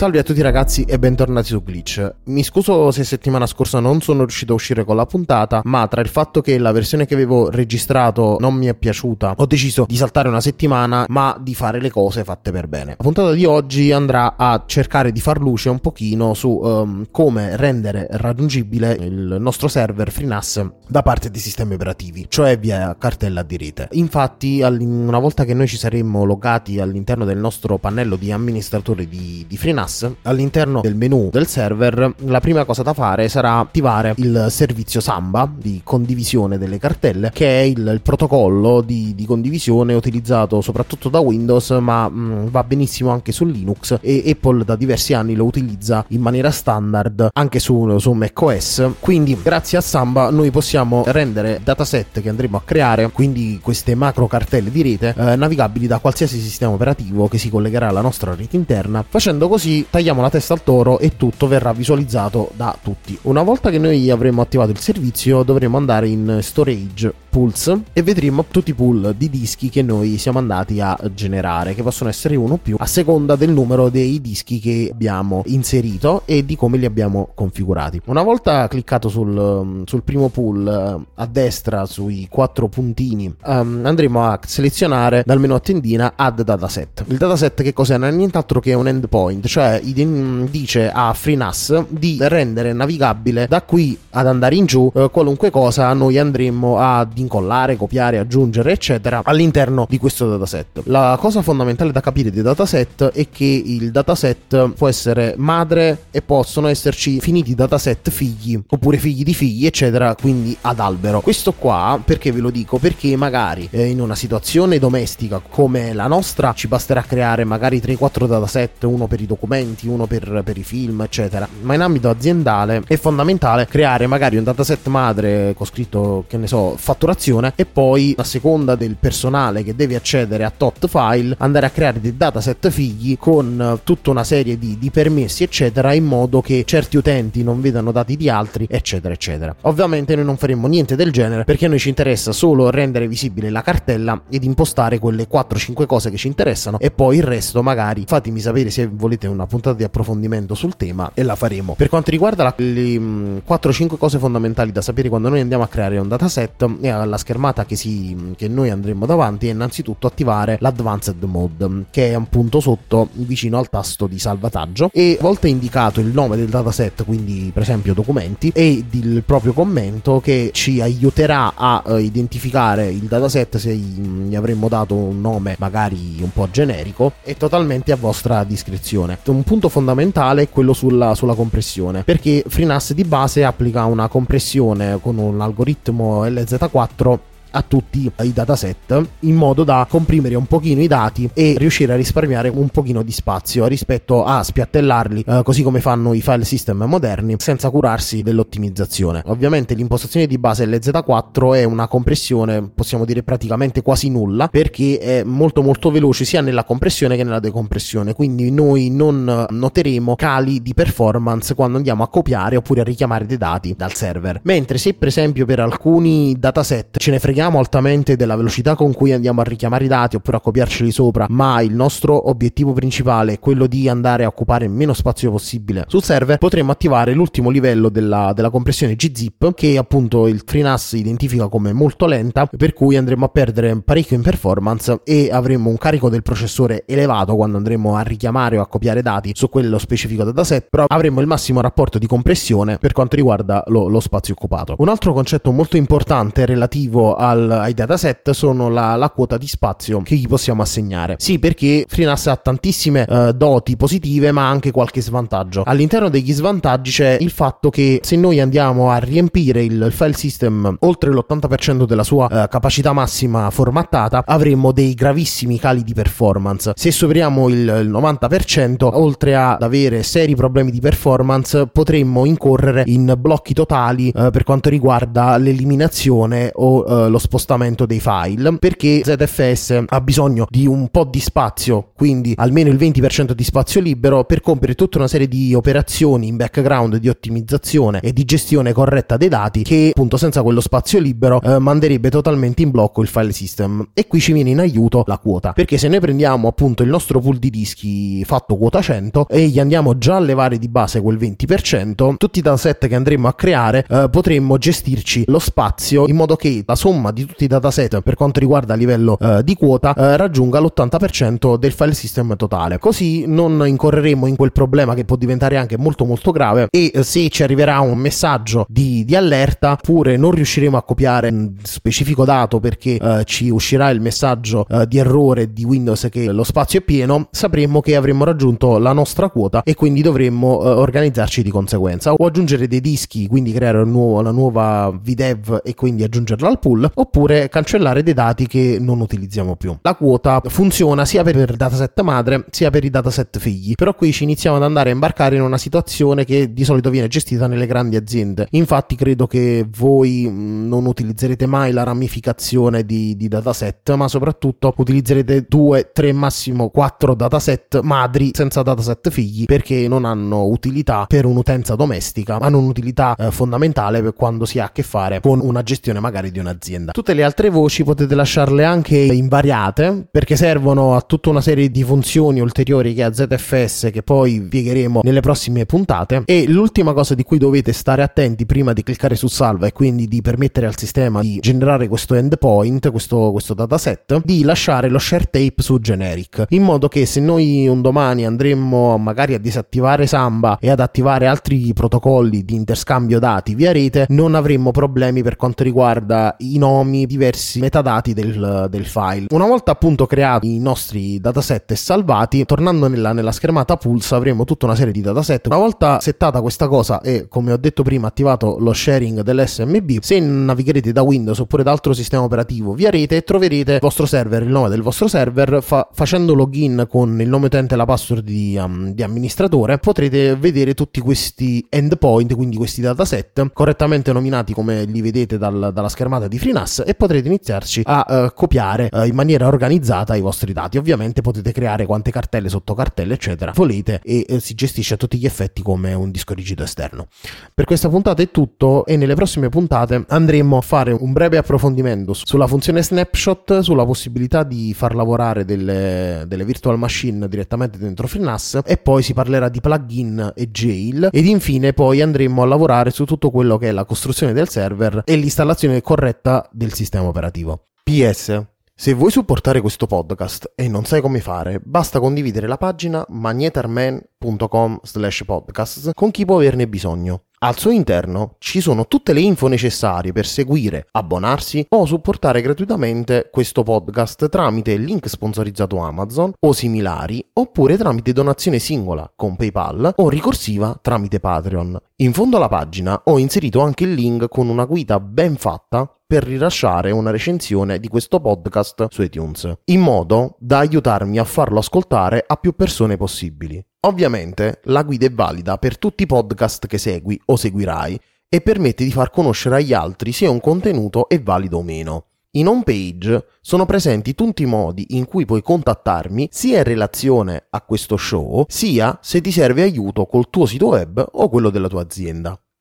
Salve a tutti ragazzi e bentornati su Glitch. Mi scuso se settimana scorsa non sono riuscito a uscire con la puntata, ma tra il fatto che la versione che avevo registrato non mi è piaciuta, ho deciso di saltare una settimana, ma di fare le cose fatte per bene. La puntata di oggi andrà a cercare di far luce un pochino su um, come rendere raggiungibile il nostro server FreeNAS da parte dei sistemi operativi, cioè via cartella di rete. Infatti, una volta che noi ci saremmo logati all'interno del nostro pannello di amministratore di, di FreeNAS, NAS, all'interno del menu del server, la prima cosa da fare sarà attivare il servizio Samba di condivisione delle cartelle, che è il, il protocollo di, di, condivisione utilizzato soprattutto da Windows, ma mh, mm, va benissimo anche su Linux e Apple da diversi anni lo utilizza in maniera standard anche su, su macOS. Quindi, grazie a Samba, noi possiamo rendere dataset che andremo a creare, quindi queste macro cartelle di rete, eh, navigabili da qualsiasi sistema operativo che si collegherà alla nostra rete interna, facendo così tagliamo la testa al toro e tutto verrà visualizzato da tutti. Una volta che noi avremo attivato il servizio dovremo andare in storage pools e vedremo tutti i pool di dischi che noi siamo andati a generare, che possono essere uno o più a seconda del numero dei dischi che abbiamo inserito e di come li abbiamo configurati. Una volta cliccato sul, sul primo pool a destra sui quattro puntini um, andremo a selezionare dal menu a tendina add dataset. Il dataset che cos'è? Non è nient'altro che un endpoint, cioè dice a FreeNAS di rendere navigabile da qui ad andare in giù eh, qualunque cosa noi andremo a incollare, copiare, aggiungere, eccetera, all'interno di questo dataset. La cosa fondamentale da capire dei dataset è che il dataset può essere madre e possono esserci finiti dataset figli, oppure figli di figli, eccetera, quindi ad albero. Questo qua, perché ve lo dico? Perché magari eh, in una situazione domestica come la nostra ci basterà creare magari 3-4 dataset, uno per i documenti, uno per, per i film, eccetera. Ma in ambito aziendale è fondamentale creare magari un dataset madre con scritto, che ne so, fatturazione e poi a seconda del personale che deve accedere a tot file andare a creare dei dataset figli con eh, tutta una serie di, di permessi eccetera in modo che certi utenti non vedano dati di altri eccetera eccetera ovviamente noi non faremo niente del genere perché a noi ci interessa solo rendere visibile la cartella ed impostare quelle 4-5 cose che ci interessano e poi il resto magari fatemi sapere se volete una puntata di approfondimento sul tema e la faremo per quanto riguarda le 4-5 mm, cose fondamentali da sapere quando noi andiamo a creare un dataset è alla schermata che, si, che noi andremo davanti è innanzitutto attivare l'Advanced Mode, che è appunto sotto vicino al tasto di salvataggio e a volte è indicato il nome del dataset, quindi per esempio documenti, e il proprio commento che ci aiuterà a uh, identificare il dataset se gli avremmo dato un nome magari un po' generico e totalmente a vostra discrezione. Un punto fondamentale è quello sulla, sulla compressione, perché FreeNAS di base applica una compressione con un algoritmo LZ4 4 a tutti i dataset in modo da comprimere un pochino i dati e riuscire a risparmiare un pochino di spazio rispetto a spiattellarli eh, così come fanno i file system moderni senza curarsi dell'ottimizzazione. Ovviamente l'impostazione di base LZ4 è una compressione possiamo dire praticamente quasi nulla perché è molto molto veloce sia nella compressione che nella decompressione quindi noi non noteremo cali di performance quando andiamo a copiare oppure a richiamare dei dati dal server mentre se per esempio per alcuni dataset ce ne freghiamo paghiamo altamente della velocità con cui andiamo a richiamare i dati oppure a copiarceli sopra, ma il nostro obiettivo principale è quello di andare a occupare meno spazio possibile sul server, potremmo attivare l'ultimo livello della, della compressione gzip che appunto il FreeNAS identifica come molto lenta, per cui andremo a perdere parecchio in performance e avremo un carico del processore elevato quando andremo a richiamare o a copiare dati su quello specifico dataset, però avremo il massimo rapporto di compressione per quanto riguarda lo, lo spazio occupato. Un altro concetto molto importante relativo a al, ai dataset sono la, la, quota di spazio che gli possiamo assegnare. Sì, perché FreeNAS ha tantissime uh, doti positive, ma anche qualche svantaggio. All'interno degli svantaggi c'è il fatto che se noi andiamo a riempire il file system oltre l'80% della sua uh, capacità massima formattata, avremmo dei gravissimi cali di performance. Se superiamo il, il 90%, oltre ad avere seri problemi di performance, potremmo incorrere in blocchi totali uh, per quanto riguarda l'eliminazione o lo spostamento dei file, perché ZFS ha bisogno di un po' di spazio, quindi almeno il 20% di spazio libero per compiere tutta una serie di operazioni in background di ottimizzazione e di gestione corretta dei dati che appunto senza quello spazio libero eh, manderebbe totalmente in blocco il file system. E qui ci viene in aiuto la quota perché se noi prendiamo appunto il nostro pool di dischi fatto quota 100 e gli andiamo già a levare di base quel 20% tutti i dataset che andremo a creare eh, potremmo gestirci lo spazio in modo che la somma di tutti i dataset per quanto riguarda livello eh, di quota eh, raggiunga l'80% del file system totale. Così non incorreremo in quel problema che può diventare anche molto molto grave e eh, se ci arriverà un messaggio di, di allerta oppure non riusciremo a copiare un specifico dato perché eh, ci uscirà il messaggio eh, di errore di Windows che lo spazio è pieno sapremo che avremmo raggiunto la nostra quota e quindi dovremmo eh, organizzarci di conseguenza. O aggiungere dei dischi quindi creare nuovo, la nuova VDEV e quindi aggiungerla al pool oppure cancellare dei dati che non utilizziamo più la quota funziona sia per il dataset madre sia per i dataset figli però qui ci iniziamo ad andare a imbarcare in una situazione che di solito viene gestita nelle grandi aziende. Infatti credo che voi mm, non utilizzerete mai la ramificazione di, di dataset, ma soprattutto utilizzerete due, tre, massimo quattro dataset madri senza dataset figli perché non hanno utilità per un'utenza domestica, hanno un'utilità eh, fondamentale per quando si ha a che fare con una gestione magari di un'azienda. Tutte le altre voci potete lasciarle anche invariate perché servono a tutta una serie di funzioni ulteriori che ha ZFS che poi spiegheremo nelle prossime puntate. E l'ultima cosa di cui dovete stare attenti prima di cliccare su salva e quindi di permettere al sistema di generare questo endpoint, questo, questo dataset, di lasciare lo share tape su generic, in modo che se noi un domani andremmo magari a disattivare Samba e ad attivare altri protocolli di interscambio dati via rete, non avremmo problemi per quanto riguarda i nomi, diversi metadati del, del file. Una volta appunto creati i nostri dataset e salvati, tornando nella, nella schermata Pulse avremo tutta una serie di dataset. Una volta settata questa cosa e come ho detto prima attivato lo sharing dell'SMB, se navigherete da Windows oppure da altro sistema operativo via rete troverete il vostro server, il nome del vostro server, fa- facendo login con il nome utente e la password di, um, di amministratore potrete vedere tutti questi endpoint, quindi questi dataset correttamente nominati come li vedete dal, dalla schermata di FreeNAS e potrete iniziarci a uh, copiare uh, in maniera organizzata i vostri dati. Ovviamente potete creare quante cartelle, sottocartelle, eccetera volete e uh, si gestisce a tutti gli effetti come un disco rigido esterno. Per questa puntata è tutto e nelle prossime puntate andremo a fare un breve approfondimento sulla funzione snapshot, sulla possibilità di far lavorare delle, delle virtual machine direttamente dentro FreeNAS e poi si parlerà di plugin e jail ed infine poi andremo a lavorare su tutto quello che è la costruzione del server e l'installazione corretta del sistema operativo. PS se vuoi supportare questo podcast e non sai come fare, basta condividere la pagina magnetarman.com slash podcast con chi può averne bisogno. Al suo interno ci sono tutte le info necessarie per seguire, abbonarsi o supportare gratuitamente questo podcast tramite link sponsorizzato Amazon o similari oppure tramite donazione singola con PayPal o ricorsiva tramite Patreon. In fondo alla pagina ho inserito anche il link con una guida ben fatta per rilasciare una recensione di questo podcast su iTunes, in modo da aiutarmi a farlo ascoltare a più persone possibili. Ovviamente la guida è valida per tutti i podcast che segui o seguirai e permette di far conoscere agli altri se un contenuto è valido o meno. In home page sono presenti tutti i modi in cui puoi contattarmi sia in relazione a questo show, sia se ti serve aiuto col tuo sito web o quello della tua azienda.